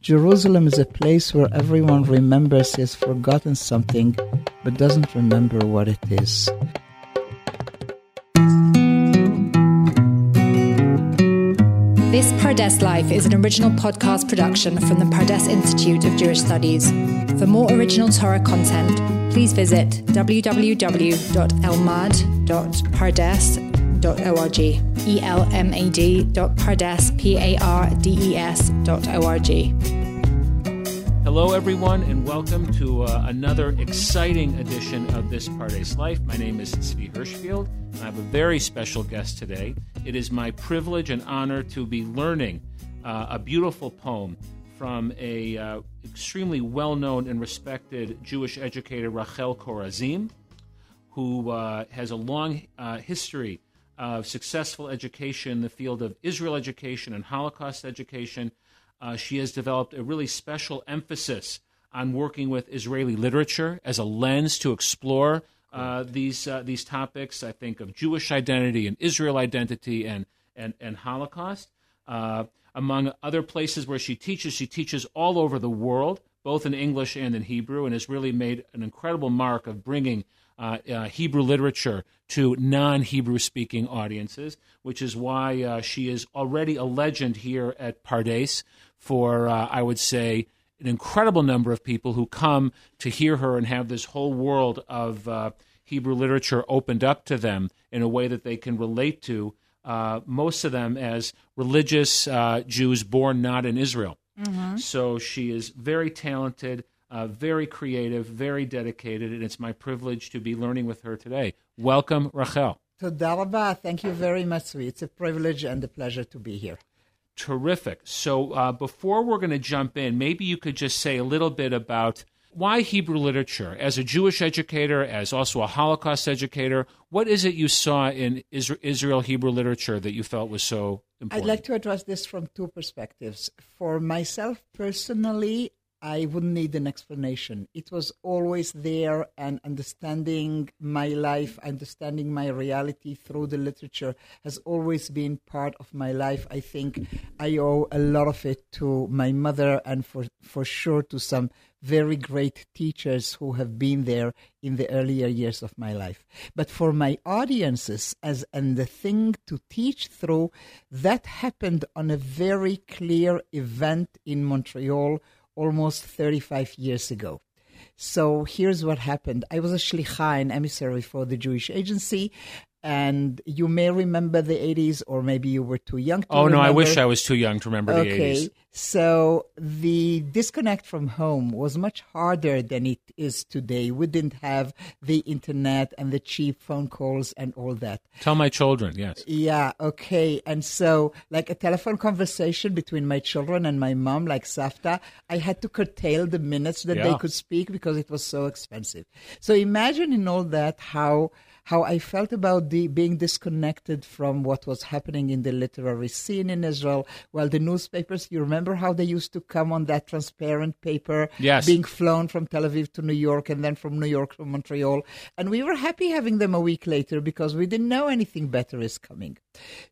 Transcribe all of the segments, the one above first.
Jerusalem is a place where everyone remembers he has forgotten something but doesn't remember what it is. This Pardes Life is an original podcast production from the Pardes Institute of Jewish Studies. For more original Torah content, please visit www.elmad.pardes.org. E D dot pardes, dot O R G. Hello, everyone, and welcome to uh, another exciting edition of This Pardes Life. My name is Tzvi Hirschfield, and I have a very special guest today. It is my privilege and honor to be learning uh, a beautiful poem from a uh, extremely well-known and respected Jewish educator, Rachel Korazim, who uh, has a long uh, history of successful education in the field of Israel education and Holocaust education. Uh, she has developed a really special emphasis on working with Israeli literature as a lens to explore uh, these uh, these topics. I think of Jewish identity and Israel identity and and, and Holocaust. Uh, among other places where she teaches, she teaches all over the world, both in English and in Hebrew, and has really made an incredible mark of bringing uh, uh, Hebrew literature to non Hebrew speaking audiences, which is why uh, she is already a legend here at Pardes for, uh, I would say, an incredible number of people who come to hear her and have this whole world of uh, Hebrew literature opened up to them in a way that they can relate to, uh, most of them as religious Jews born not in Israel. So she is very talented uh, very creative, very dedicated, and it's my privilege to be learning with her today. Welcome, Rachel. Toda rabah. Thank you very much. It's a privilege and a pleasure to be here. Terrific. So, uh, before we're going to jump in, maybe you could just say a little bit about why Hebrew literature. As a Jewish educator, as also a Holocaust educator, what is it you saw in Israel Hebrew literature that you felt was so important? I'd like to address this from two perspectives. For myself personally, I wouldn't need an explanation. It was always there, and understanding my life, understanding my reality through the literature has always been part of my life. I think I owe a lot of it to my mother, and for, for sure to some very great teachers who have been there in the earlier years of my life. But for my audiences, as and the thing to teach through, that happened on a very clear event in Montreal almost 35 years ago. So here's what happened. I was a shlicha, an emissary for the Jewish Agency, and you may remember the 80s, or maybe you were too young to oh, no, I wish I was too young to remember the Okay, 80s. so the disconnect from home was much harder than it is today. We didn't have the internet and the cheap phone calls and all that. Tell my children, yes. Yeah, okay. And so, like a telephone conversation between my children and my mom, like Safta, I had to curtail the minutes that they could speak because it was so expensive. So imagine in all that how how I felt about the being disconnected from what was happening in the literary scene in Israel. Well, the newspapers, you remember how they used to come on that transparent paper, Yes. being flown from Tel Aviv to New York and then from New York to Montreal. And we were happy having them a week later because we didn't know anything better is coming.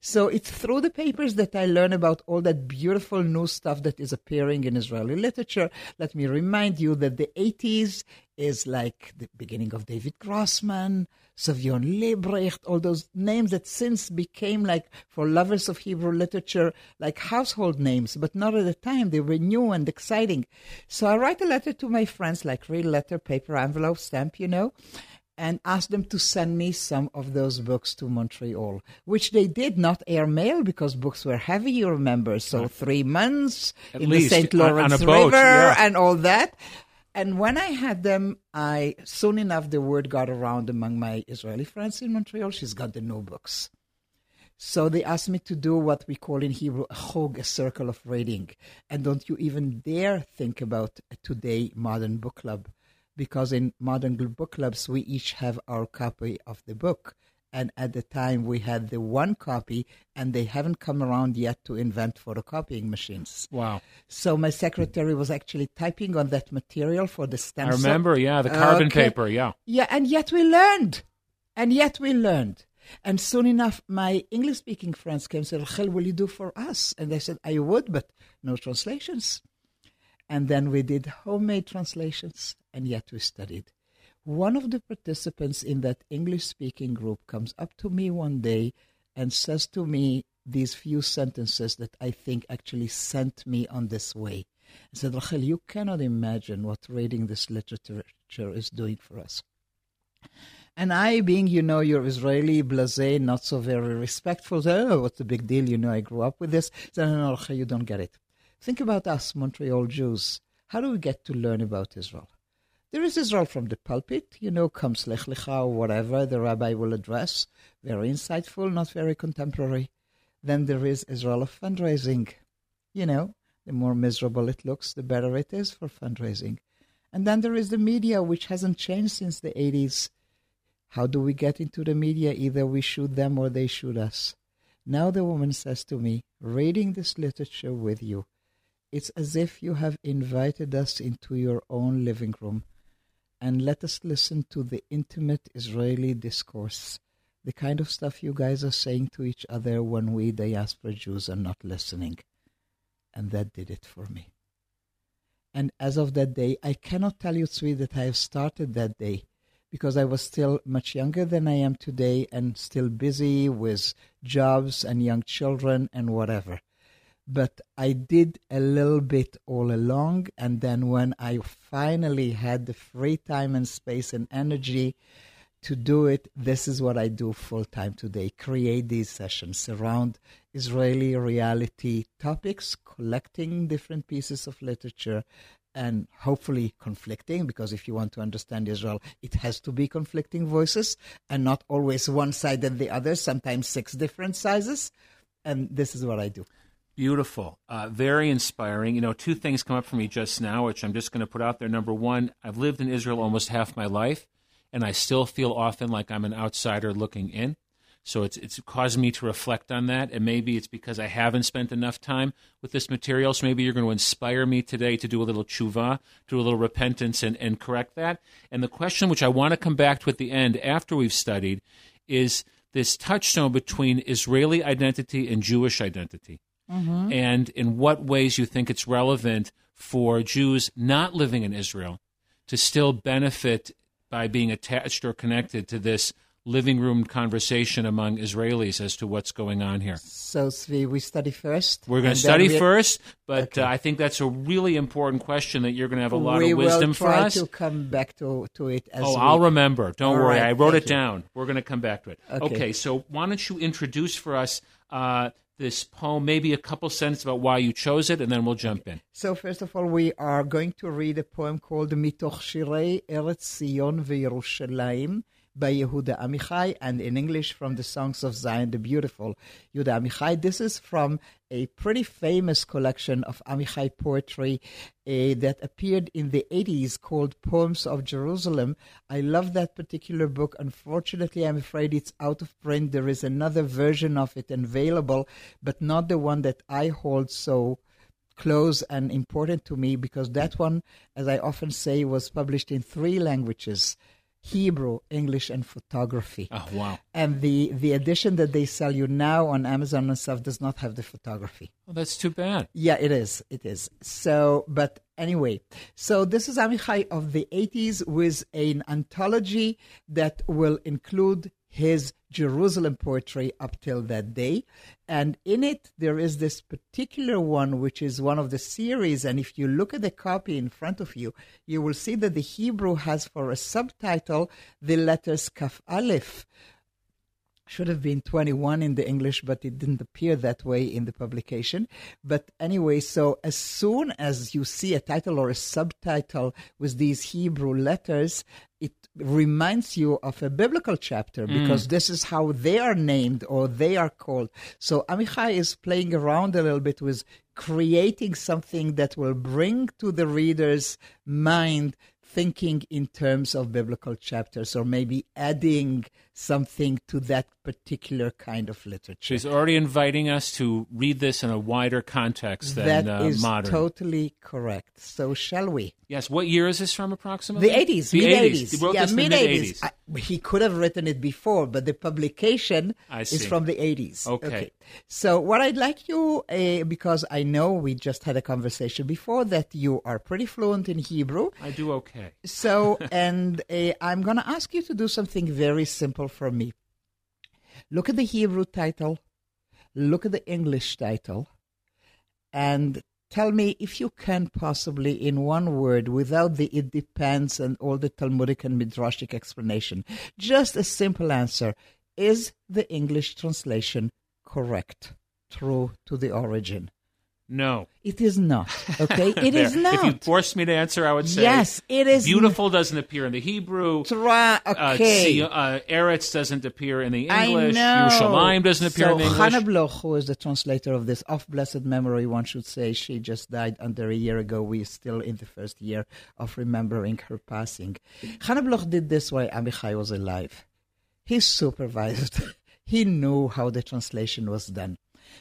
So it's through the papers that I learn about all that beautiful new stuff that is appearing in Israeli literature. Let me remind you that the 80s is like the beginning of David Grossman, Savyon Liebrecht, all those names that since became like for lovers of Hebrew literature, like household names, but not at the time. They were new and exciting. So I write a letter to my friends, like real letter, paper, envelope, stamp, you know, and asked them to send me some of those books to Montreal, which they did not airmail because books were heavy, you remember. So three months At in least, the St. Lawrence boat, River yeah. and all that. And when I had them, I soon enough the word got around among my Israeli friends in Montreal. She's got the new books. So they asked me to do what we call in Hebrew a chog, a circle of reading. And don't you even dare think about a today modern book club, because in modern book clubs we each have our copy of the book. And at the time we had the one copy, and they haven't come around yet to invent photocopying machines. Wow. So my secretary was actually typing on that material for the I stencil. remember, yeah, the carbon Okay. paper, yeah. Yeah, and yet we learned. And yet we learned. And soon enough, my English speaking friends came and said, Rachel, will you do for us? And I said, I would, but no translations. And then we did homemade translations, and yet we studied. One of the participants in that English speaking group comes up to me one day and says to me these few sentences that I think actually sent me on this way. He said, Rachel, you cannot imagine what reading this literature is doing for us. And I, being, you know, your Israeli blase, not so very respectful, said, oh, what's the big deal? You know, I grew up with this. Said, no, no, you don't get it. Think about us, Montreal Jews. How do we get to learn about Israel? There is Israel from the pulpit, you know, comes Lech Lecha or whatever the rabbi will address. Very insightful, not very contemporary. Then there is Israel of fundraising. You know, the more miserable it looks, the better it is for fundraising. And then there is the media, which hasn't changed since the 80s. How do we get into the media? Either we shoot them or they shoot us. Now the woman says to me, reading this literature with you, it's as if you have invited us into your own living room and let us listen to the intimate Israeli discourse, the kind of stuff you guys are saying to each other when we diaspora Jews are not listening. And that did it for me. And as of that day, I cannot tell you, Sweet, that I have started that day because I was still much younger than I am today and still busy with jobs and young children and whatever. But I did a little bit all along. And then when I finally had the free time and space and energy to do it, this is what I do full time today create these sessions around Israeli reality topics, collecting different pieces of literature and hopefully conflicting, because if you want to understand Israel, it has to be conflicting voices and not always one side and the other, sometimes six different sizes. And this is what I do. Beautiful. Uh, very inspiring. You know, two things come up for me just now, which I'm just going to put out there. Number one, I've lived in Israel almost half my life, and I still feel often like I'm an outsider looking in. So it's it's caused me to reflect on that, and maybe it's because I haven't spent enough time with this material. So maybe you're going to inspire me today to do a little tshuva, do a little repentance, and, and correct that. And the question, which I want to come back to at the end after we've studied, is this touchstone between Israeli identity and Jewish identity, mm-hmm. and in what ways you think it's relevant for Jews not living in Israel to still benefit by being attached or connected to this living room conversation among Israelis as to what's going on here. So, Tzvi, we study first. We're going to study first, but okay. uh, I think that's a really important question that you're going to have a lot we of wisdom for us. We will try to come back to, to it. oh, we... I'll remember. Don't All worry. Right, I wrote it you. down. We're going to come back to it. Okay. okay so why don't you introduce for us uh, this poem, maybe a couple sentences about why you chose it, and then we'll jump in. So, first of all, we are going to read a poem called Mitoch Shirei Eretz Zion v'Yerushalayim by Yehuda Amichai, and in English from the Songs of Zion the Beautiful. Yehuda Amichai, this is from a pretty famous collection of Amichai poetry uh, that appeared in the 80s called Poems of Jerusalem. I love that particular book. Unfortunately, I'm afraid it's out of print. There is another version of it available, but not the one that I hold so close and important to me because that one, as I often say, was published in three languages Hebrew, English, and photography. Oh, wow. And the, the edition that they sell you now on Amazon and stuff does not have the photography. Well, that's too bad. Yeah, it is. It is. So, but anyway, so this is Amichai of the 80s with an anthology that will include his Jerusalem poetry up till that day. And in it, there is this particular one, which is one of the series. And if you look at the copy in front of you, you will see that the Hebrew has for a subtitle the letters Kaf Aleph, should have been 21 in the English, but it didn't appear that way in the publication. But anyway, so as soon as you see a title or a subtitle with these Hebrew letters, it reminds you of a biblical chapter mm. because this is how they are named or they are called. So Amichai is playing around a little bit with creating something that will bring to the reader's mind thinking in terms of biblical chapters or maybe adding something to that particular kind of literature. She's already inviting us to read this in a wider context than That uh, is modern. totally correct. So shall we? yes. What year is this from approximately? The 80s, The mid 80s. 80s. He Yeah, this in the mid 80s. He could have written it before, but the publication is from the 80s. Okay. So, what I'd like you, uh, because I know we just had a conversation before that you are pretty fluent in Hebrew. I do okay. So, and uh, I'm going to ask you to do something very simple for me. Look at the Hebrew title, look at the English title, and tell me if you can possibly, in one word, without the it depends and all the Talmudic and Midrashic explanation, just a simple answer is the English translation correct, true to the origin? No. It is not. Okay, it is not. If you forced me to answer, I would say yes, it is Beautiful doesn't appear in the Hebrew. Tra- Uh, okay. see, uh, Eretz doesn't appear in the I English. know. Yerushalayim doesn't appear so in the English. Chana Bloch, who is the translator of this of blessed memory, one should say, she just died under a year ago. We are still in the first year of remembering her passing. Chana Bloch did this while Amichai was alive. He supervised. he knew how the translation was done.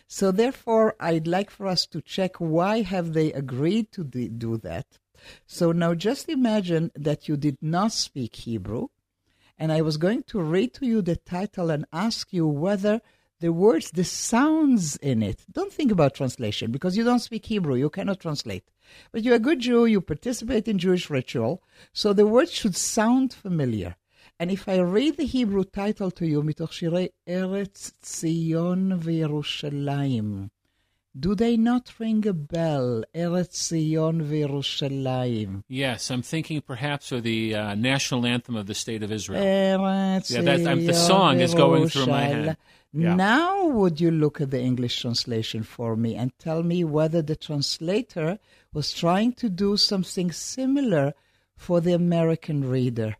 So therefore, I'd like for us to check why have they agreed to do that. So now just imagine that you did not speak Hebrew and I was going to read to you the title and ask you whether the words, the sounds in it, don't think about translation because you don't speak Hebrew, you cannot translate. But you're a good Jew, you participate in Jewish ritual, so the words should sound familiar. And if I read the Hebrew title to you, מתוך שירי ארץ ציון וירושלים, do they not ring a bell? ארץ ציון וירושלים. Yes, I'm thinking perhaps of the uh, national anthem of the state of Israel. Eretz Yeah, that- I'm- the Sion song is going through my Yerushalayim. head. Yeah. Now, would you look at the English translation for me and tell me whether the translator was trying to do something similar for the American reader?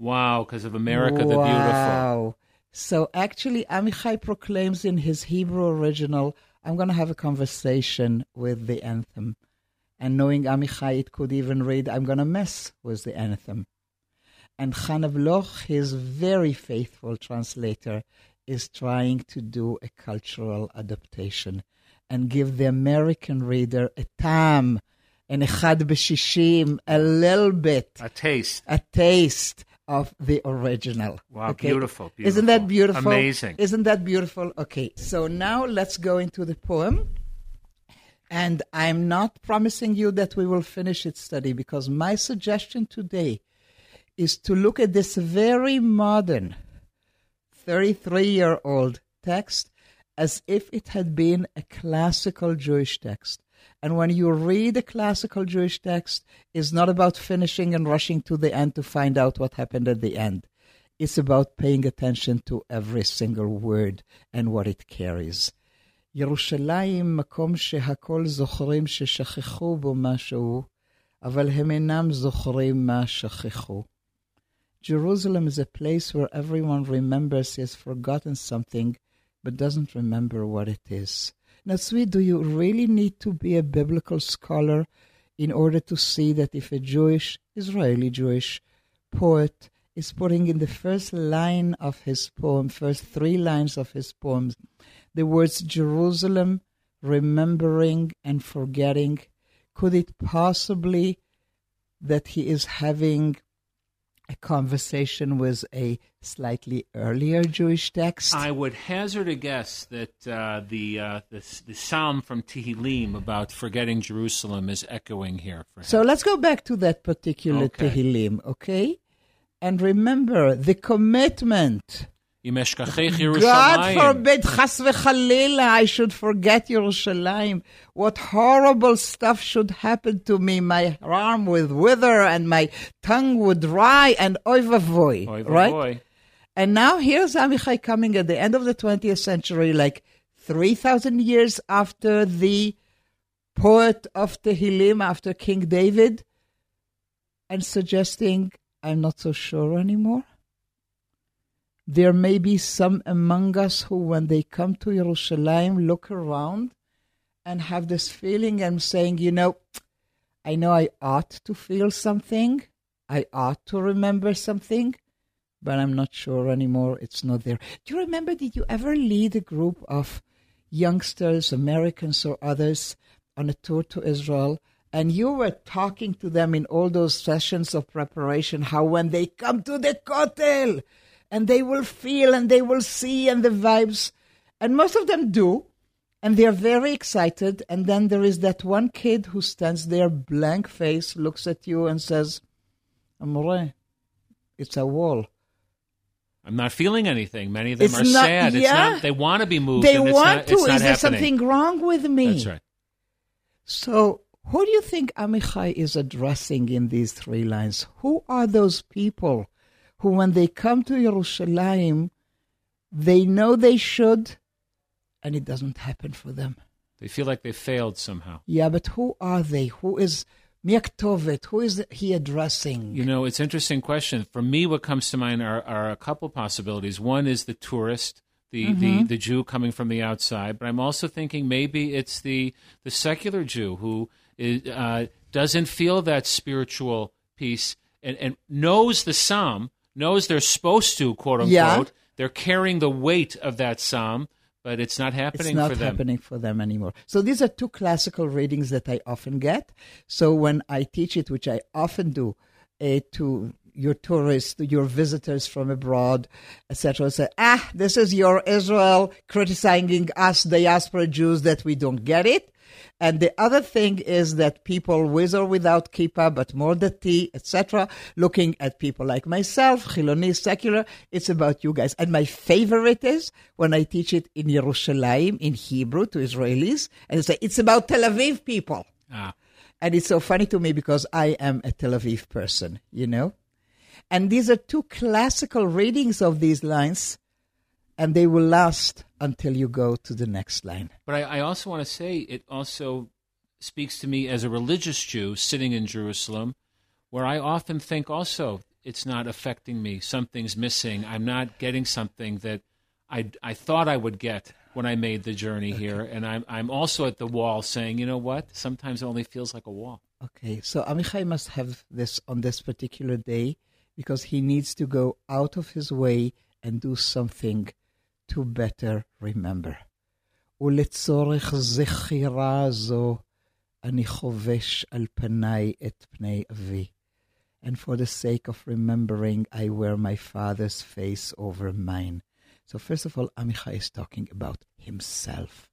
Wow, because of America the Beautiful. Wow. So actually, Amichai proclaims in his Hebrew original, I'm going to have a conversation with the anthem. And knowing Amichai, it could even read, I'm going to mess with the anthem. And Chana Bloch, his very faithful translator, is trying to do a cultural adaptation and give the American reader a tam, an echad b'shishim, a little bit A taste. a taste of the original. Wow, beautiful, Isn't that beautiful. beautiful? Amazing. Isn't that beautiful? Okay, so now let's go into the poem. And I'm not promising you that we will finish its study because my suggestion today is to look at this very modern 33 year old text as if it had been a classical Jewish text. And when you read a classical Jewish text, it's not about finishing and rushing to the end to find out what happened at the end. It's about paying attention to every single word and what it carries. ירושלים, מקום שהכל זוכרים ששכחו בו משהו, אבל הם אינם זוכרים מה שכחו. Jerusalem is a place where everyone remembers he has forgotten something, but doesn't remember what it is. Now, do you really need to be a biblical scholar in order to see that if a Jewish, Israeli Jewish poet is putting in the first line of his poem, first three lines of his poems, the words Jerusalem, remembering and forgetting, could it possibly that he is having a conversation with a slightly earlier Jewish text? I would hazard a guess that uh, the, uh, the the psalm from Tehillim about forgetting Jerusalem is echoing here. So let's go back to that particular Okay. Tehillim, okay? And remember the commitment. God forbid, I should forget Yerushalayim. What horrible stuff should happen to me. My arm would wither and my tongue would dry and oy vavoy, Oy right? vavoy. And now here's Amichai coming at the end of the 20th century, like 3,000 years after the poet of Tehillim, after King David, and suggesting, I'm not so sure anymore. There may be some among us who, when they come to Jerusalem, look around and have this feeling and saying, you know, I know I ought to feel something, I ought to remember something, but I'm not sure anymore. It's not there. Do you remember? Did you ever lead a group of youngsters, Americans or others, on a tour to Israel? And you were talking to them in all those sessions of preparation how when they come to the Kotel and they will feel and they will see and the vibes, and most of them do, and they're very excited. And then there is that one kid who stands there, blank face, looks at you and says, Amore, it's a wall. I'm not feeling anything. Many of them It's are not- sad. It's yeah. not. They want to be moved. They it's want not, to. It's not Is there happening. something wrong with me? That's right. So, who do you think Amichai is addressing in these three lines? Who are those people who, when they come to Yerushalayim, they know they should, and it doesn't happen for them? They feel like they failed somehow. Yeah, but who are they? Who is Miaktovet? Who is he addressing? You know, it's an interesting question. For me, what comes to mind are, are a couple possibilities. One is the tourist, the, Mm-hmm. the, the Jew coming from the outside, but I'm also thinking maybe it's the, the secular Jew who is, uh, doesn't feel that spiritual peace and, and knows the psalm, knows they're supposed to, quote unquote. Yeah. They're carrying the weight of that psalm, but it's not happening it's not for them. happening for them anymore. So these are two classical readings that I often get. So when I teach it, which I often do, uh, to your tourists, to your visitors from abroad, etc., say, ah, this is your Israel criticizing us diaspora Jews that we don't get it. And the other thing is that people with or without kippah, but more the tea, etc., looking at people like myself, Chiloni, secular, it's about you guys. And my favorite is when I teach it in Yerushalayim, in Hebrew to Israelis, and I say, it's about Tel Aviv people. Ah. And it's so funny to me because I am a Tel Aviv person, you know? And these are two classical readings of these lines, and they will last until you go to the next line. But I, I also want to say it also speaks to me as a religious Jew sitting in Jerusalem, where I often think also it's not affecting me. Something's missing. I'm not getting something that I, I thought I would get when I made the journey here. And I'm, I'm also at the wall saying, you know what? Sometimes it only feels like a wall. Okay, so Amichai must have this on this particular day because he needs to go out of his way and do something to better remember. ולצורך זכירה זו אני חובש על פניי את פני אבי. And for the sake of remembering, I wear my father's face over mine. So first of all, Amichai is talking about himself.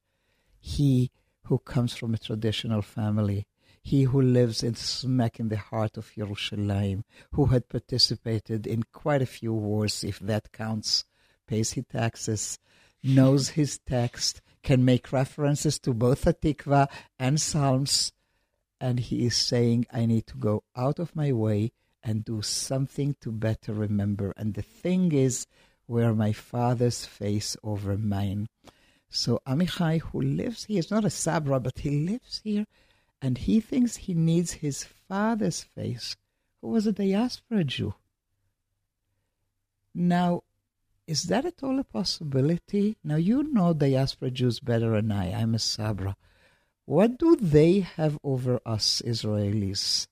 He who comes from a traditional family, he who lives in smack in the heart of Yerushalayim, who had participated in quite a few wars, if that counts, pays his taxes, knows his text, can make references to both Hatikva and Psalms, and he is saying, I need to go out of my way and do something to better remember. And the thing is, where my father's face over mine. So Amichai, who lives here, is not a Sabra, but he lives here, and he thinks he needs his father's face, who was a diaspora Jew. Now, is that at all a possibility? Now, you know diaspora Jews better than I. I'm a Sabra. What do they have over us Israelis?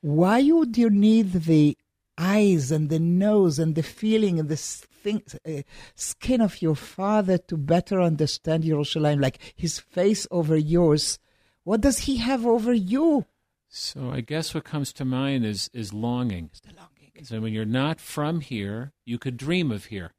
Why would you need the eyes and the nose and the feeling and the thing, uh, skin of your father to better understand Yerushalayim, like his face over yours? What does he have over you? So I guess what comes to mind is, is longing. The longing. So when you're not from here, you could dream of here.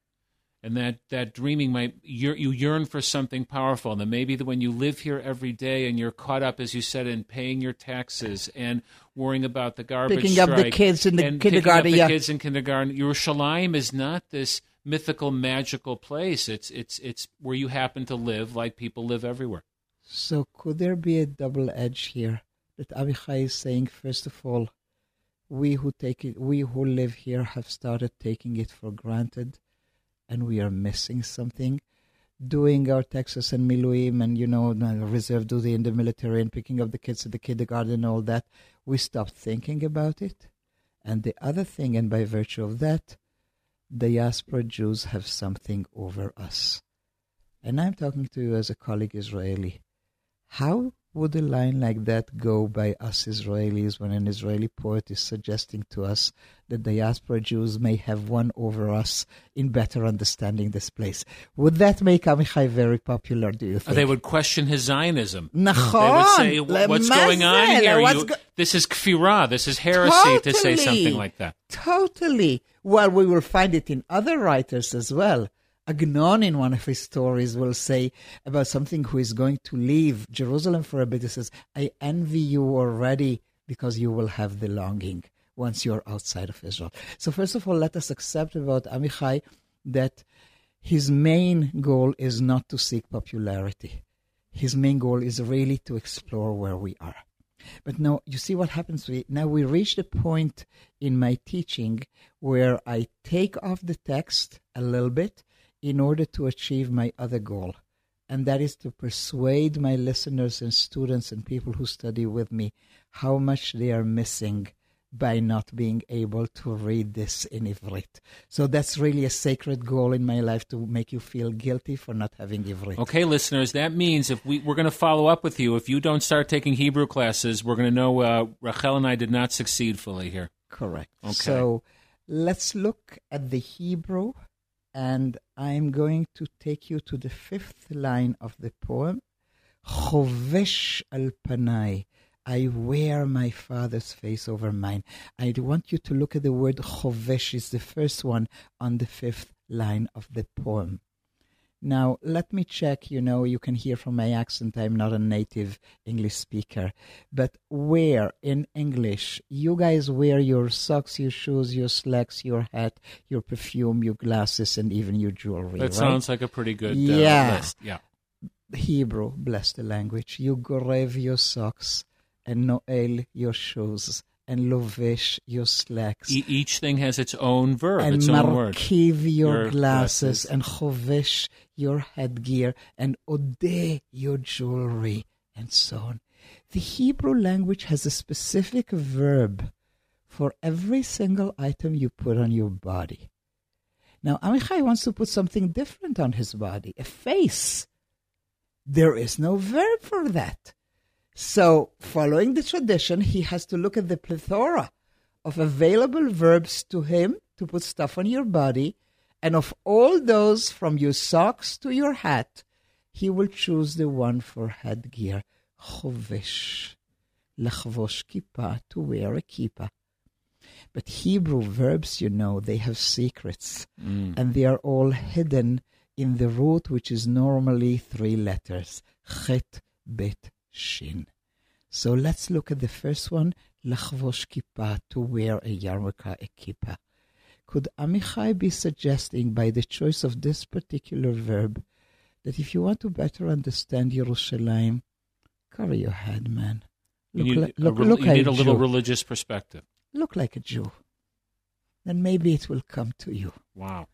And that, that dreaming might, you you yearn for something powerful. And then maybe that when you live here every day and you're caught up, as you said, in paying your taxes and worrying about the garbage Picking up the kids in the kindergarten, picking up yeah. the kids in kindergarten. Yerushalayim is not this mythical, magical place. It's, it's, it's where you happen to live like people live everywhere. So could there be a double edge here? That Amichai is saying, first of all, we who take it, we who live here have started taking it for granted, and we are missing something. Doing our taxes and miluim and you know reserve duty in the military and picking up the kids at the kindergarten and all that, we stopped thinking about it. And the other thing, and by virtue of that, diaspora Jews have something over us. And I'm talking to you as a colleague Israeli. How would a line like that go by us Israelis when an Israeli poet is suggesting to us that diaspora Jews may have won over us in better understanding this place? Would that make Amichai very popular, do you uh, think? They would question his Zionism. Nachon, They would say, "What's going on here? You- go- this is kfirah. This is heresy to say something like that." Totally. Well, we will find it in other writers as well. Agnon, in one of his stories, will say about something who is going to leave Jerusalem for a bit. He says, I envy you already because you will have the longing once you're outside of Israel. So, first of all, let us accept about Amichai that his main goal is not to seek popularity. His main goal is really to explore where we are. But now you see what happens. We now we reach the point in my teaching where I take off the text a little bit in order to achieve my other goal, and that is to persuade my listeners and students and people who study with me how much they are missing by not being able to read this in Ivrit. So that's really a sacred goal in my life to make you feel guilty for not having Ivrit. Okay, listeners, that means if we, we're going to follow up with you, if you don't start taking Hebrew classes, we're going to know uh, Rachel and I did not succeed fully here. Correct. Okay. So let's look at the Hebrew, and I'm going to take you to the fifth line of the poem. Chovesh al panai. I wear my father's face over mine. I want you to look at the word chovesh. is the first one on the fifth line of the poem. Now, let me check. You know, you can hear from my accent, I'm not a native English speaker. But where in English, you guys wear your socks, your shoes, your slacks, your hat, your perfume, your glasses, and even your jewelry. That right? sounds like a pretty good uh, Yeah. list. Yeah. Hebrew, bless the language. You grave your socks, and Noel your shoes, and lovesh your slacks. E- each thing has its own verb, and its own word. your, Your glasses, glasses. and chovesh your headgear, and odeh your jewelry, and so on. The Hebrew language has a specific verb for every single item you put on your body. Now, Amichai wants to put something different on his body, a face. There is no verb for that. So, following the tradition, he has to look at the plethora of available verbs to him to put stuff on your body, and of all those from your socks to your hat, he will choose the one for headgear, chovesh, lachvosh kippah, to wear a kippah. But Hebrew verbs, you know, they have secrets, mm. and they are all hidden in the root, which is normally three letters, chet, bet, shin. So let's look at the first one, lachvosh kippah, to wear a yarmulke, a kippah. Could Amichai be suggesting by the choice of this particular verb that if you want to better understand Yerushalayim, cover your head, man. You Look, need, li- a, look, rel- look you like need a little Jew. religious perspective. look like a Jew. Then maybe it will come to you. Wow.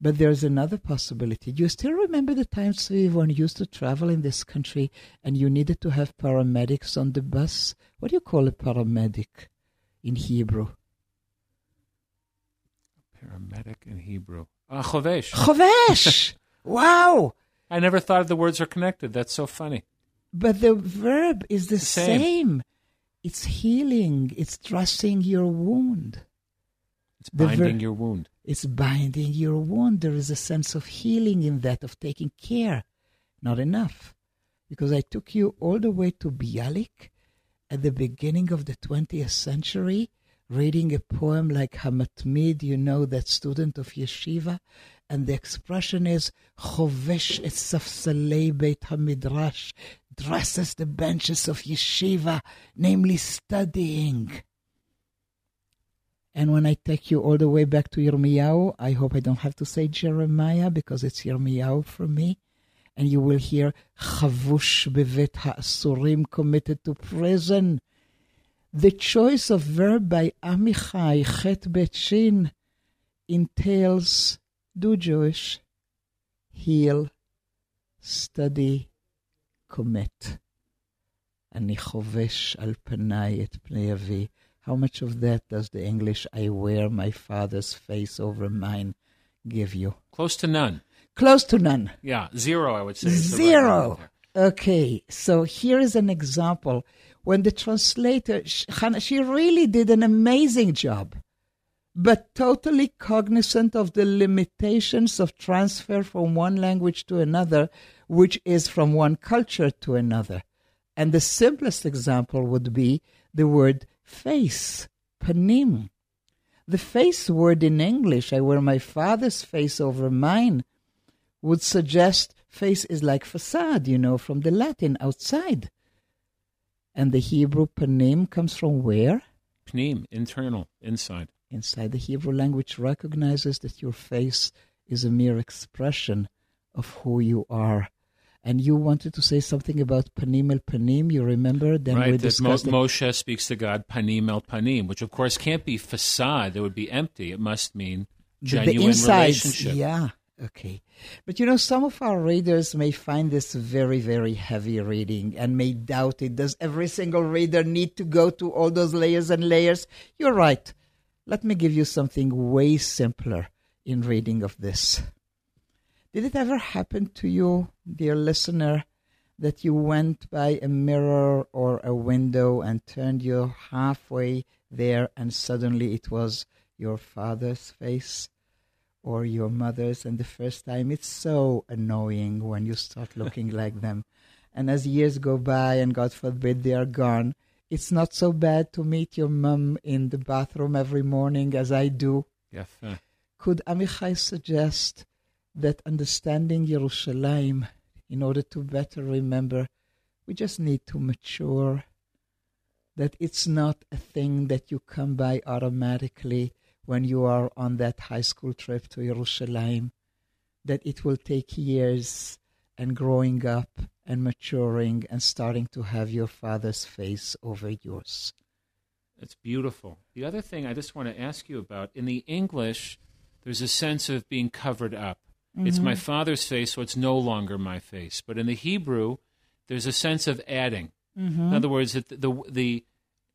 But there's another possibility. Do you still remember the times when you used to travel in this country and you needed to have paramedics on the bus? What do you call a paramedic in Hebrew? A paramedic in Hebrew. Ah, chovesh. Chovesh! wow! I never thought the words are connected. That's so funny. But the verb is the Same. same. It's healing. It's dressing your wound. It's The ver- binding your wound. It's binding your wound. There is a sense of healing in that, of taking care. Not enough. Because I took you all the way to Bialik at the beginning of the 20th century, reading a poem like Hamatmid, you know, that student of yeshiva, and the expression is Chovesh et safsalei beit hamidrash, dresses the benches of yeshiva, namely studying. And when I take you all the way back to Yirmiyahu, I hope I don't have to say Jeremiah because it's Yirmiyahu for me. And you will hear Chavush bevet ha'asurim committed to prison. The choice of verb by Amichai Chet Bet Shin entails do Jewish, heal, study, commit. אני חובש על פניי את פני אבי. how much of that does the English I wear my father's face over mine give you? Close to none. Close to none. Yeah, zero, I would say. Zero. Okay, so here is an example. When the translator, she really did an amazing job, but totally cognizant of the limitations of transfer from one language to another, which is from one culture to another. And the simplest example would be the word face, panim. The face word in English, I wear my father's face over mine, would suggest face is like facade, you know, from the Latin, outside. And the Hebrew panim comes from where? Pneum, internal, inside. Inside the Hebrew language recognizes that your face is a mere expression of who you are. And you wanted to say something about panim el panim. You remember? Then we right, that Mo- Moshe speaks to God panim el panim, which of course can't be facade. It would be empty. It must mean the- genuine the insides. relationship. Yeah. Okay. But you know, some of our readers may find this very, very heavy reading and may doubt it. Does every single reader need to go to all those layers and layers? You're right. Let me give you something way simpler in reading of this. Did it ever happen to you, dear listener, that you went by a mirror or a window and turned your halfway there and suddenly it was your father's face? or your mother's and the first time it's so annoying when you start looking like them and as years go by and god forbid they are gone it's not so bad to meet your mum in the bathroom every morning as i do Yafa. could amichai suggest that understanding Jerusalem in order to better remember we just need to mature that it's not a thing that you come by automatically when you are on that high school trip to Jerusalem, that it will take years and growing up and maturing and starting to have your father's face over yours. It's beautiful. The other thing I just want to ask you about in the English, there's a sense of being covered up. It's my mm-hmm. father's face, so it's no longer my face. But in the Hebrew, there's a sense of adding. Mm-hmm. In other words, that the, the the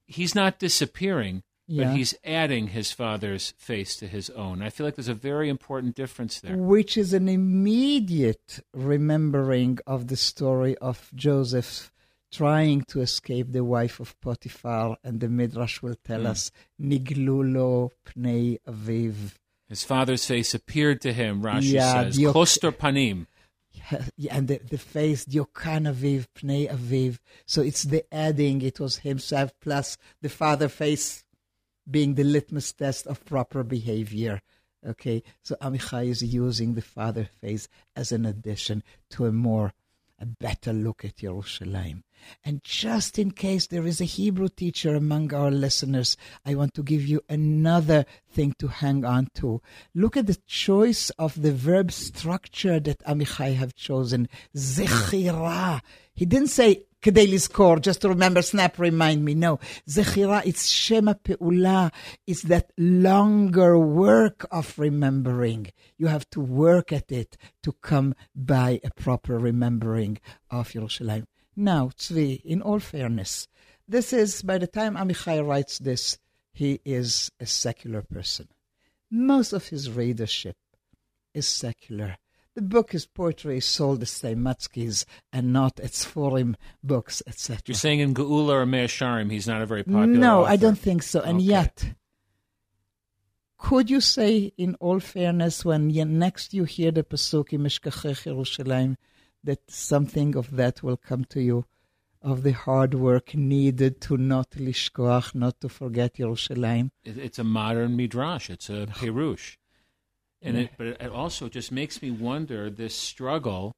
he's not disappearing, Yeah. but he's adding his father's face to his own. I feel like there's a very important difference there. which is an immediate remembering of the story of Joseph trying to escape the wife of Potiphar, and the Midrash will tell mm. us, Niglulo pnei aviv. His father's face appeared to him, Rashi Yeah, says. Koster panim. Yeah, and the, the face, Diokan aviv, pnei aviv. So it's the adding, it was himself plus the father face being the litmus test of proper behavior. Okay, so Amichai is using the father face as an addition to a more, a better look at Yerushalayim. And just in case there is a Hebrew teacher among our listeners, I want to give you another thing to hang on to. Look at the choice of the verb structure that Amichai have chosen. Zechira. He didn't say כדי לזכור, just to remember, snap, remind me. No, זכירה, it's shema pe'ula. It's that longer work of remembering. You have to work at it to come by a proper remembering of Yerushalayim. Now, Tzvi, in all fairness, this is, by the time Amichai writes this, he is a secular person. Most of his readership is secular. The book is poetry sold as Matzkis and not at Sforim books, etc. You're saying in Geula or Mea Sharim, he's not a very popular No, I don't think so. And Okay. yet, could you say, in all fairness, when next you hear the pasuk in Mishkachech Yerushalayim, that something of that will come to you, of the hard work needed to not lishkoach, not to forget Yerushalayim? It- It's a modern midrash. It's a oh. pirush, and it, but it also just makes me wonder this struggle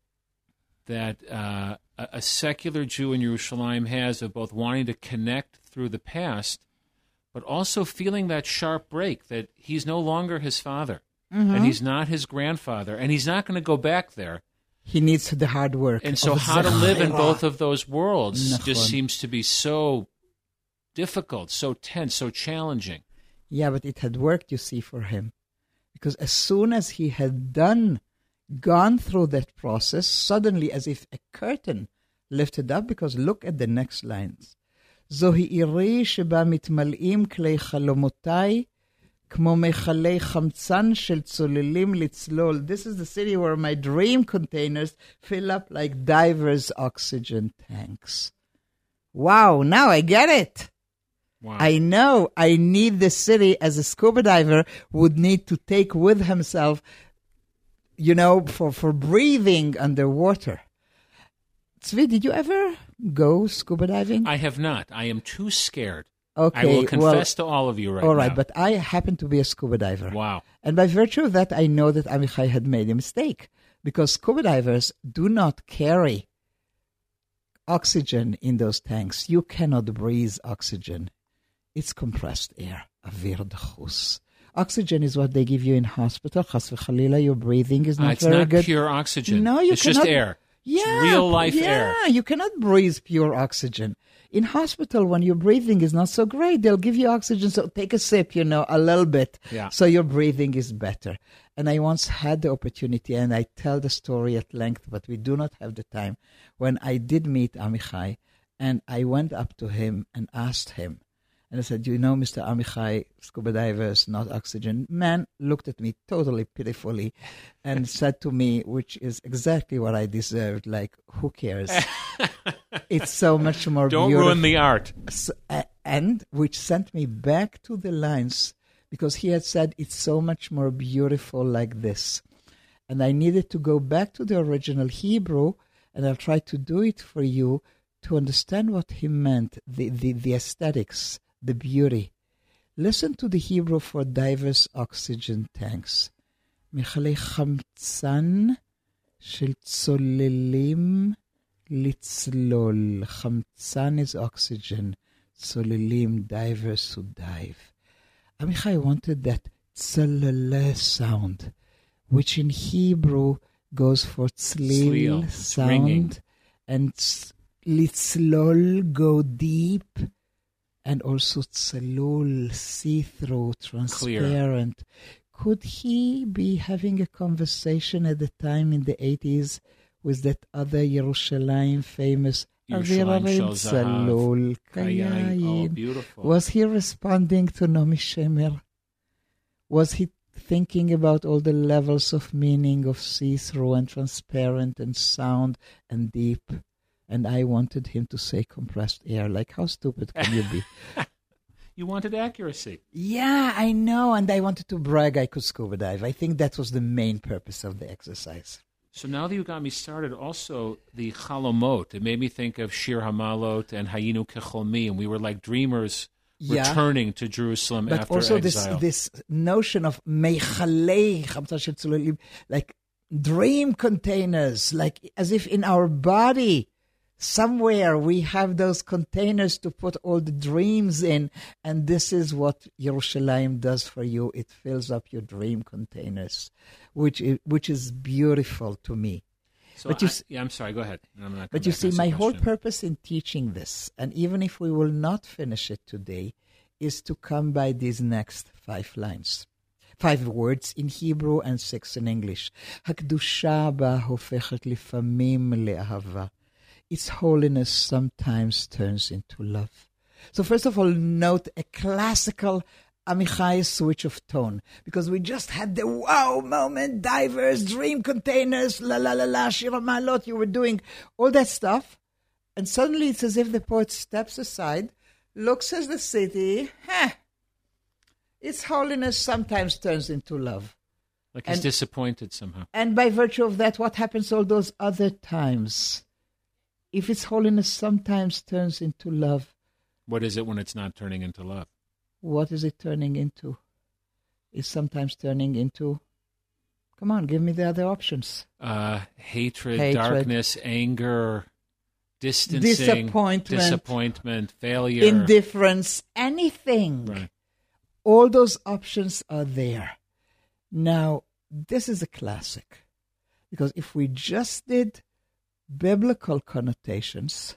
that uh, a, a secular Jew in Jerusalem has of both wanting to connect through the past, but also feeling that sharp break that he's no longer his father, and he's not his grandfather, and he's not going to go back there. He needs the hard work. And so, how to live in both of those worlds just seems to be so difficult, so tense, so challenging. Yeah, but it had worked, you see, for him. Because as soon as he had done, gone through that process, suddenly, as if a curtain lifted up, because look at the next lines. זוהי עירי שבה מתמלאים כלי חלומותיי, כמו מכלי חמצן של צוללים לצלול. This is the city where my dream containers fill up like divers' oxygen tanks. Wow, now I get it. Wow. I know I need the city as a scuba diver would need to take with himself, you know, for, for breathing underwater. Tzvi, did you ever go scuba diving? I have not. I am too scared. okay, I will well, confess to all of you right now. all right, now. but I happen to be a scuba diver. wow. And by virtue of that, I know that Amichai had made a mistake because scuba divers do not carry oxygen in those tanks. You cannot breathe oxygen. It's compressed air, avir. Oxygen is what they give you in hospital. Chas v'chalila, your breathing is Uh, not it's very not good. pure oxygen. No, you it's just cannot- air. Yeah, It's real life yeah, air. you cannot breathe pure oxygen. In hospital, when your breathing is not so great, they'll give you oxygen. So take a sip, you know, a little bit, Yeah. so your breathing is better. And I once had the opportunity, and I tell the story at length, but we do not have the time. When I did meet Amichai, and I went up to him and asked him, and I said, You know, Mr. Amichai, scuba divers, not oxygen. Man looked at me totally pitifully and said to me, which is exactly what I deserved, like, who cares? it's so much more Don't beautiful. ruin the art. S- a- and which sent me back to the lines because he had said it's so much more beautiful like this. And I needed to go back to the original Hebrew, and I'll try to do it for you to understand what he meant the, the, the aesthetics, the beauty. Listen to the Hebrew for diverse oxygen tanks. מכלי חמצן של צוללים לצלול. חמצן is oxygen. צוללים, divers who dive. Amichai wanted that צללה sound, which in Hebrew goes for tzlil Tzlil, sound, ringing. and ts- litzlol go deep, and also tzalul, see-through, transparent. Could he be having a conversation at the time in the 80s with that other Yerushalayim famous Yerushalayim Kayayin. Oh, beautiful. Was he responding to Naomi Shemer? Was he thinking about all the levels of meaning of see-through and transparent and sound and deep? And I wanted him to say compressed air. Like, how stupid can you be? you wanted accuracy. yeah, I know. And I wanted to brag I could scuba dive. I think that was the main purpose of the exercise. So now that you got me started, also the Chalomot, it made me think of Shir Hamalot and Hayinu Kecholmi, and we were like dreamers Yeah. returning to Jerusalem but after also exile. this this notion of meichalei like dream containers, like as if in our body somewhere we have those containers to put all the dreams in, and this is what Yerushalayim does for you. It fills up your dream containers, which is, which is beautiful to me. so but you I- s- yeah, I'm sorry. Go ahead. I'm not But you see, my whole purpose in teaching this, and even if we will not finish it today, is to come by these next five lines. Five words in Hebrew and six in English. הקדושה בה הופכת לפעמים לאהבה. its holiness sometimes turns into love. So first of all, note a classical Amichai switch of tone because we just had the wow moment, divers, dream containers, la la la la, Shira Malot. You were doing all that stuff, and suddenly it's as if the poet steps aside, looks at the city. Huh, its holiness sometimes turns into love. Like he's disappointed somehow. And by virtue of that, what happens all those other times? If its holiness sometimes turns into love, What is it when it's not turning into love? what is it turning into? Is sometimes turning into. Come on, give me the other options. Uh, hatred, Hatred. darkness, anger, distancing, Disappointment. disappointment, failure. Indifference, anything. Right. All those options are there. Now, this is a classic. Because if we just did biblical connotations,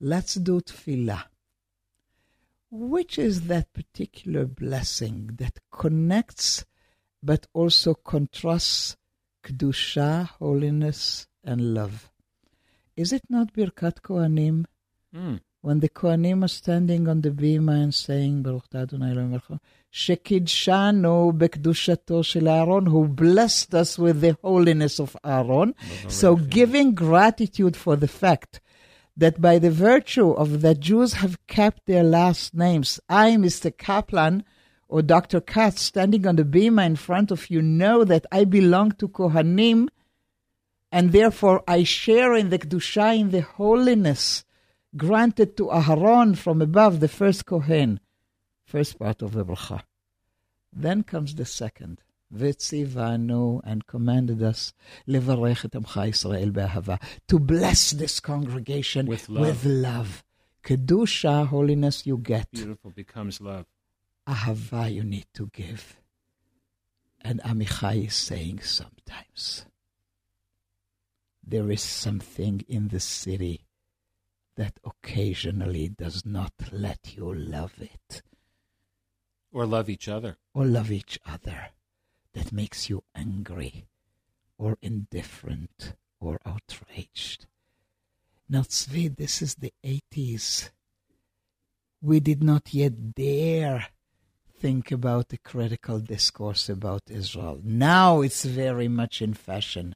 let's do tefillah. Which is that particular blessing that connects but also contrasts kedusha, holiness, and love? Is it not Birkat Kohanim? Mm when the Kohanim are standing on the bima and saying, Baruch Adonai Elohim Melchom, Shekidshanu Bekdushato Shel Aaron, who blessed us with the holiness of Aaron. So giving gratitude for the fact that by the virtue of that Jews have kept their last names. I, Mr. Kaplan, or Dr. Katz, standing on the bima in front of you, know that I belong to Kohanim, and therefore I share in the Kedusha, in the holiness granted to Aharon from above, the first Kohen, first part of the bracha. Then comes the second. Vitzivanu and commanded us levarech et amcha Israel be'ahava to bless this congregation With love. with love. Kedusha, holiness you get. Beautiful becomes love. Ahava you need to give. And Amichai is saying sometimes there is something in the city that occasionally does not let you love it Or love each other. or love each other that makes you angry or indifferent or outraged. Now, Tzvi, this is the 80s. We did not yet dare think about the critical discourse about Israel. Now it's very much in fashion.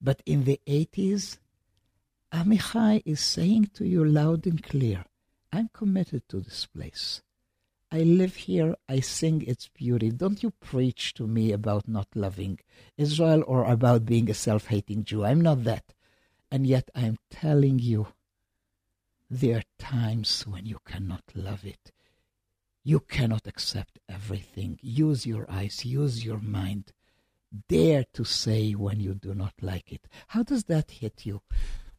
But in the 80s, Amichai is saying to you loud and clear, I'm committed to this place. I live here, I sing its beauty. Don't you preach to me about not loving Israel or about being a self hating Jew. I'm not that. And yet I'm telling you, there are times when you cannot love it. You cannot accept everything. Use your eyes, use your mind. Dare to say when you do not like it. How does that hit you?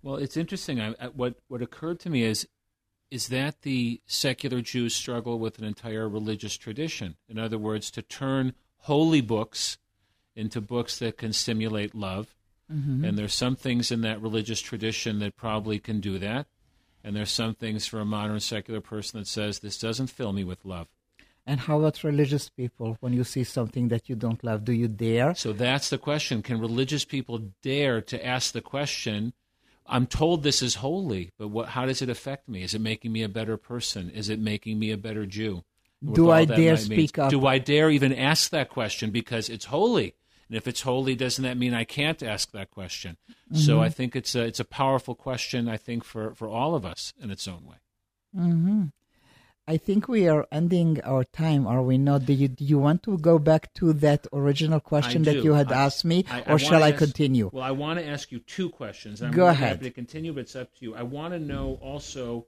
Well, it's interesting. I, what what occurred to me is is that the secular Jews struggle with an entire religious tradition. In other words, to turn holy books into books that can stimulate love. Mm-hmm. And there's some things in that religious tradition that probably can do that. And there's some things for a modern secular person that says this doesn't fill me with love. And how about religious people? When you see something that you don't love, do you dare? So that's the question. Can religious people dare to ask the question? I'm told this is holy, but what, how does it affect me? Is it making me a better person? Is it making me a better Jew? With Do I dare speak up? Do I dare even ask that question because it's holy? And if it's holy, doesn't that mean I can't ask that question? So Mm-hmm. I think it's a it's a powerful question. I think for for all of us in its own way. hmm I think we are ending our time, are we not? Do you, do you want to go back to that original question that you had I- asked me, I- I or shall I ask- continue? Well, I want to ask you two questions. I'm Go ahead. happy to continue, but it's up to you. I want to know also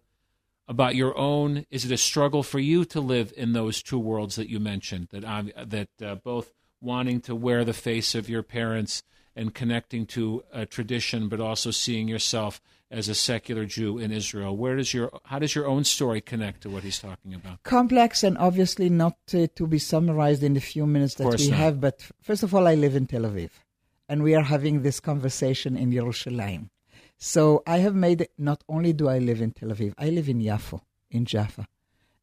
about your own. Is it a struggle for you to live in those two worlds that you mentioned? That um, that uh, both wanting to wear the face of your parents and connecting to a tradition, but also seeing yourself as a secular Jew in Israel. Where does your how does your own story connect to what he's talking about? Complex and obviously not uh, to be summarized in the few minutes that we not. have. But first of all, I live in Tel Aviv, and we are having this conversation in Yerushalayim. So I have made not only do I live in Tel Aviv, I live in Yafo, in Jaffa.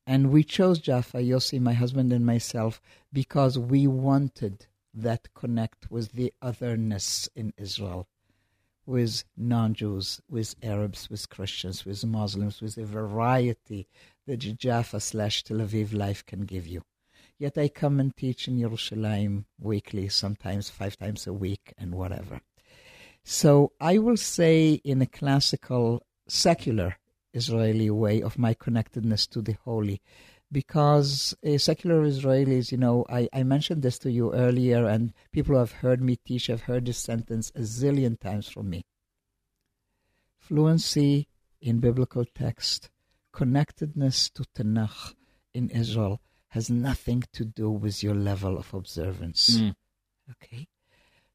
And we chose Jaffa, Yossi, my husband, and myself, because we wanted that connect with the otherness in Israel, with non Jews, with Arabs, with Christians, with Muslims, with the variety that Jaffa slash Tel Aviv life can give you. Yet I come and teach in Yerushalayim weekly, sometimes five times a week, and whatever. So I will say, in a classical, secular Israeli way of my connectedness to the holy, because uh, secular Israelis, you know, I, I mentioned this to you earlier, and people who have heard me teach have heard this sentence a zillion times from me. Fluency in biblical text, connectedness to Tanakh in Israel has nothing to do with your level of observance. Mm. Okay?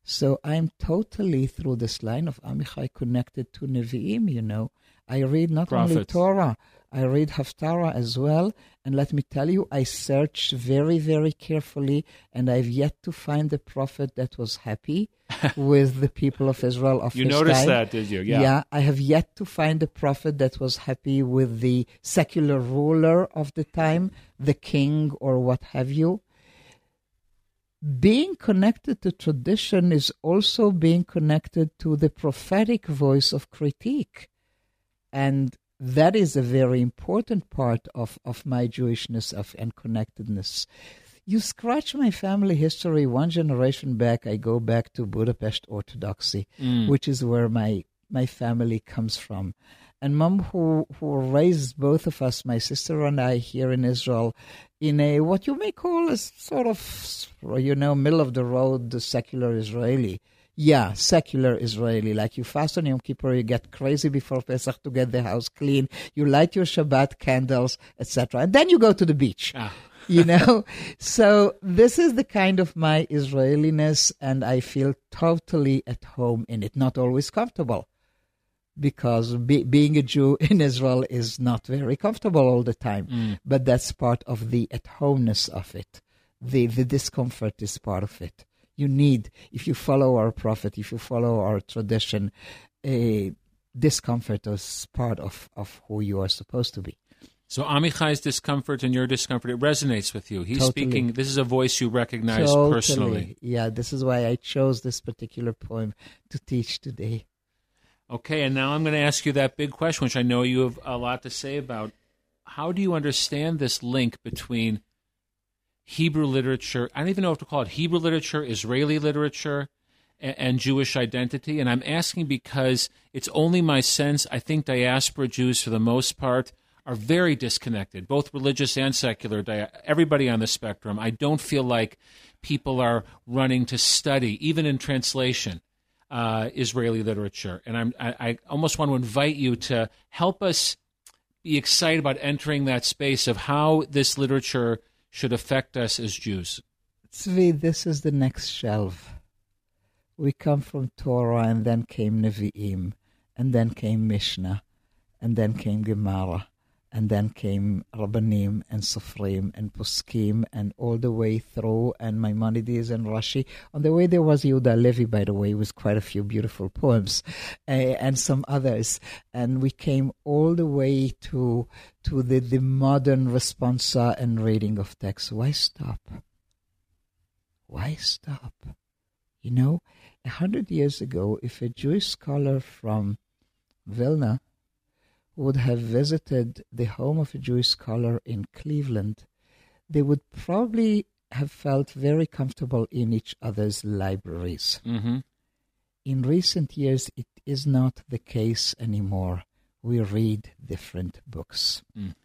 So I'm totally through this line of Amichai connected to Nevi'im, you know. I read not only Torah, I read Haftarah as well. And let me tell you, I searched very, very carefully, and I've yet to find a prophet that was happy with the people of Israel of the time. You his noticed time. that, did you? Yeah. I have yet to find a prophet that was happy with the secular ruler of the time, the king or what have you. Being connected to tradition is also being connected to the prophetic voice of critique. And that is a very important part of, of my Jewishness of, and connectedness. You scratch my family history one generation back, I go back to Budapest Orthodoxy, Mm. which is where my, my family comes from. And mom, who, who raised both of us, my sister and I, here in Israel, in a what you may call a sort of, you know, middle of the road the secular Israeli. Yeah, secular Israeli. Like you fast on Yom Kippur, you get crazy before Pesach to get the house clean. You light your Shabbat candles, etc., and then you go to the beach. Ah. You know, so this is the kind of my Israeliness, and I feel totally at home in it. Not always comfortable, because be, being a Jew in Israel is not very comfortable all the time. But that's part of the at homeness of it. The the discomfort is part of it. You need, if you follow our prophet, if you follow our tradition, a discomfort is part of, of who you are supposed to be. So Amichai's discomfort and your discomfort, it resonates with you. He's Totally. speaking, this is a voice you recognize Totally. personally. Yeah, this is why I chose this particular poem to teach today. Okay, and now I'm going to ask you that big question, which I know you have a lot to say about. How do you understand this link between Hebrew literature? I don't even know what to call it Hebrew literature, Israeli literature, and, and Jewish identity. And I'm asking because it's only my sense, I think diaspora Jews, for the most part, are very disconnected, both religious and secular, everybody on the spectrum. I don't feel like people are running to study, even in translation uh, Israeli literature, and I'm, I, I almost want to invite you to help us be excited about entering that space of how this literature should affect us as Jews. Tzvi, this is the next shelf. We come from Torah, and then came Nevi'im, and then came Mishnah, and then came Gemara, and then came Rabbanim and Sofrim and Poskim, and all the way through, and Maimonides and Rashi. On the way there was Yehuda Halevi, by the way, with quite a few beautiful poems, uh, and some others. And we came all the way to to the, the modern responsa and reading of text. Why stop? Why stop? You know, a hundred years ago, if a Jewish scholar from Vilna would have visited the home of a Jewish scholar in Cleveland, they would probably have felt very comfortable in each other's libraries. Mm-hmm. In recent years, it is not the case anymore. We read different books. Mm.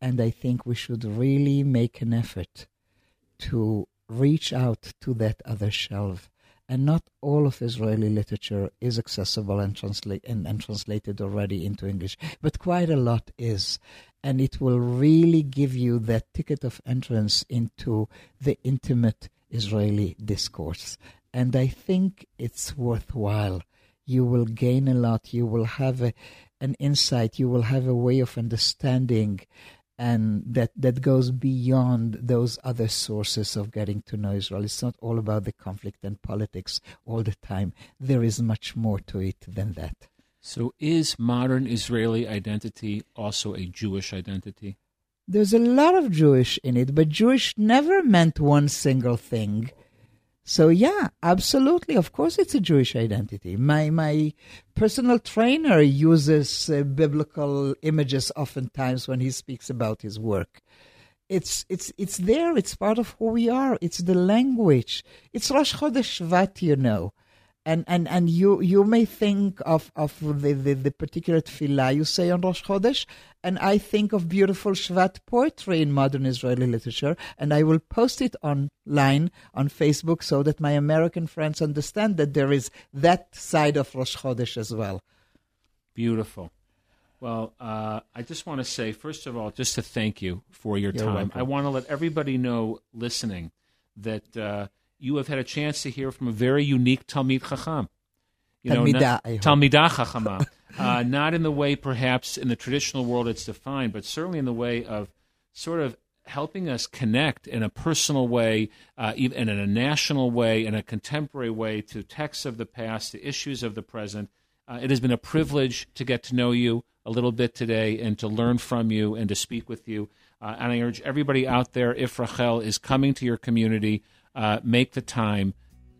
And I think we should really make an effort to reach out to that other shelf. And not all of Israeli literature is accessible and, and, and translated already into English, but quite a lot is. And it will really give you that ticket of entrance into the intimate Israeli discourse. And I think it's worthwhile. You will gain a lot. You will have a, an insight. You will have a way of understanding and that that goes beyond those other sources of getting to know Israel. It's not all about the conflict and politics all the time. There is much more to it than that. So, is modern Israeli identity also a Jewish identity? There's a lot of Jewish in it, but Jewish never meant one single thing. So yeah, absolutely. Of course, it's a Jewish identity. My my personal trainer uses uh, biblical images oftentimes when he speaks about his work. It's it's it's there. It's part of who we are. It's the language. It's Rosh Chodesh Shvat, you know, and and and you you may think of of the the, the particular tefillah you say on Rosh Chodesh, and I think of beautiful Shvat poetry in modern Israeli literature, and I will post it online on Facebook so that my American friends understand that there is that side of Rosh Chodesh as well. Beautiful. Well, uh, I just want to say, first of all, just to thank you for your You're time. welcome. I want to let everybody know listening that uh, you have had a chance to hear from a very unique Talmid Chacham. You know, Talmidah, not-. Talmidah Chachama. uh, not in the way perhaps in the traditional world it's defined, but certainly in the way of sort of helping us connect in a personal way, uh, even in a national way, in a contemporary way to texts of the past, to issues of the present. Uh, it has been a privilege to get to know you a little bit today and to learn from you and to speak with you. Uh, and I urge everybody out there, if Rachel is coming to your community, uh, make the time.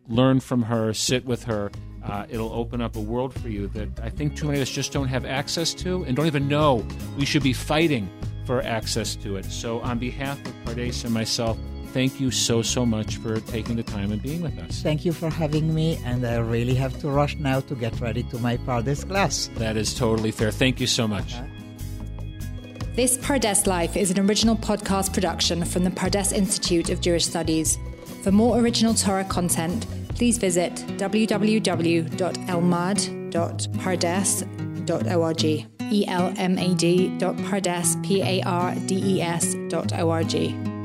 learn from her, sit with her. Uh, it'll open up a world for you that I think too many of us just don't have access to and don't even know we should be fighting for access to it. So, on behalf of Pardes and myself, thank you so, so much for taking the time and being with us. Thank you for having me, and I really have to rush now to get ready to my Pardes class. That is totally fair. Thank you so much. This Pardes Life is an original podcast production from the Pardes Institute of Jewish Studies. For more original Torah content, please visit www.elmad.pardes.org. E L M A D dot pardes, P A R D E S dot O R G.